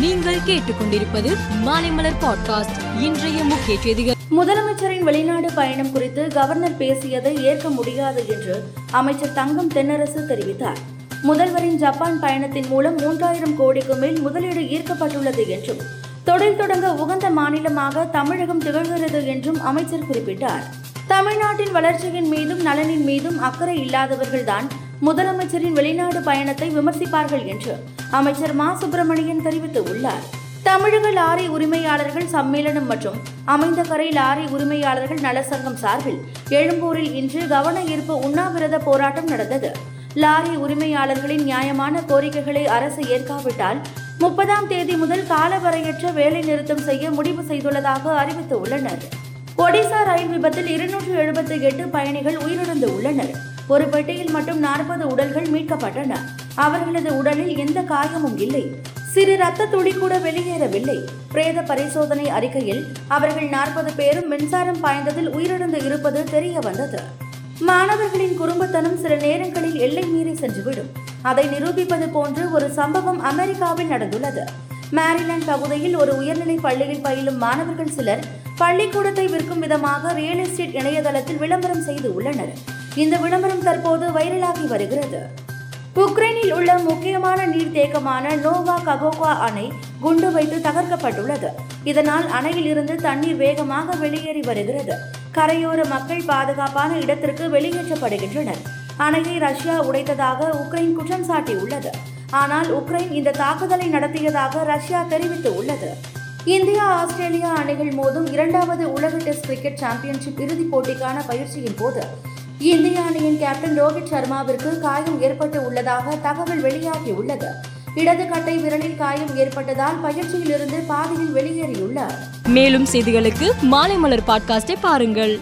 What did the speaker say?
நீங்கள் கேட்டுக்கொண்டிருப்பது மாலைமலர் பாட்காஸ்ட். இன்றைய முக்கிய செய்திகள். முதலமைச்சரின் வெளிநாடு பயணம் குறித்து கவர்னர் பேசியதை ஏற்க முடியாது என்று அமைச்சர் தங்கம் தென்னரசு தெரிவித்தார். முதல்வரின் ஜப்பான் பயணத்தின் மூலம் மூன்றாயிரம் கோடிக்கு மேல் முதலீடு ஈர்க்கப்பட்டுள்ளது என்றும் தொழில் தொடங்க உகந்த மாநிலமாக தமிழகம் திகழ்கிறது என்றும் அமைச்சர் குறிப்பிட்டார். தமிழ்நாட்டின் வளர்ச்சியின் மீதும் நலனின் மீதும் அக்கறை இல்லாதவர்கள்தான் முதலமைச்சரின் வெளிநாடு பயணத்தை விமர்சிப்பார்கள் என்று அமைச்சர் மா. சுப்பிரமணியன் தெரிவித்துள்ளார். தமிழக லாரி உரிமையாளர்கள் சம்மேளனம் மற்றும் அமைந்த கரை லாரி உரிமையாளர்கள் நலசங்கம் சார்பில் எழும்பூரில் இன்று கவன ஈர்ப்பு உண்ணாவிரத போராட்டம் நடந்தது. லாரி உரிமையாளர்களின் நியாயமான கோரிக்கைகளை அரசு ஏற்காவிட்டால் முப்பதாம் தேதி முதல் காலவரையற்ற வேலை நிறுத்தம் செய்ய முடிவு செய்துள்ளதாக அறிவித்துள்ளனர். ஒடிசா ரயில் விபத்தில் இருநூற்று எழுபத்தி எட்டு பயணிகள் உயிரிழந்து உள்ளனர் ஒரு பெட்டியில் மட்டும் நாற்பது உடல்கள் மீட்கப்பட்டன. அவர்களது உடலில் எந்த காயமும் இல்லை. சிறு ரத்த துளி கூட வெளியேறவில்லை. பிரேத பரிசோதனை அறிக்கையில் அவர்கள் நாற்பது பேரும் மின்சாரம் பாய்ந்ததில் உயிரிழந்து இருப்பது தெரிய வந்தது. மாணவர்களின் குறும்புத்தனம் சில நேரங்களில் எல்லை மீறி சென்றுவிடும். அதை நிரூபிப்பது போன்று ஒரு சம்பவம் அமெரிக்காவில் நடந்துள்ளது. மேரிலாண்ட் பகுதியில் ஒரு உயர்நிலை பள்ளியில் பயிலும் மாணவர்கள் சிலர் பள்ளிக்கூடத்தை விற்கும் விதமாக ரியல் எஸ்டேட் இணையதளத்தில் விளம்பரம் செய்து உள்ளனர். இந்த விளம்பரம் தற்போது வைரலாகி வருகிறது. உக்ரைனில் உள்ள முக்கியமான நீர்த்தேக்கமான நோவா ககோகா அணை குண்டு வைத்து தகர்க்கப்பட்டுள்ளது. இதனால் அணையில் இருந்து தண்ணீர் வேகமாக வெளியேறி வருகிறது. கரையோர மக்கள் பாதுகாப்பான இடத்திற்கு வெளியேற்றப்படுகின்றனர். அணையை ரஷ்யா உடைத்ததாக உக்ரைன் குற்றம் சாட்டியுள்ளது. ஆனால் உக்ரைன் இந்த தாக்குதலை நடத்தியதாக ரஷ்யா தெரிவித்து உள்ளது இந்தியா ஆஸ்திரேலியா அணிகள் மோதும் இரண்டாவது உலக டெஸ்ட் கிரிக்கெட் சாம்பியன்ஷிப் இறுதிப் போட்டிக்கான பயிற்சியின் போது இந்திய அணியின் கேப்டன் ரோஹித் சர்மாவிற்கு காயம் ஏற்பட்டு உள்ளதாக தகவல் வெளியாகியுள்ளது இடது கட்டை விரலில் காயம் ஏற்பட்டதால் பயிற்சியில் இருந்து பாதியில் வெளியேறியுள்ளார். மேலும் செய்திகளுக்கு மாலை மலர் பாட்காஸ்டை பாருங்கள்.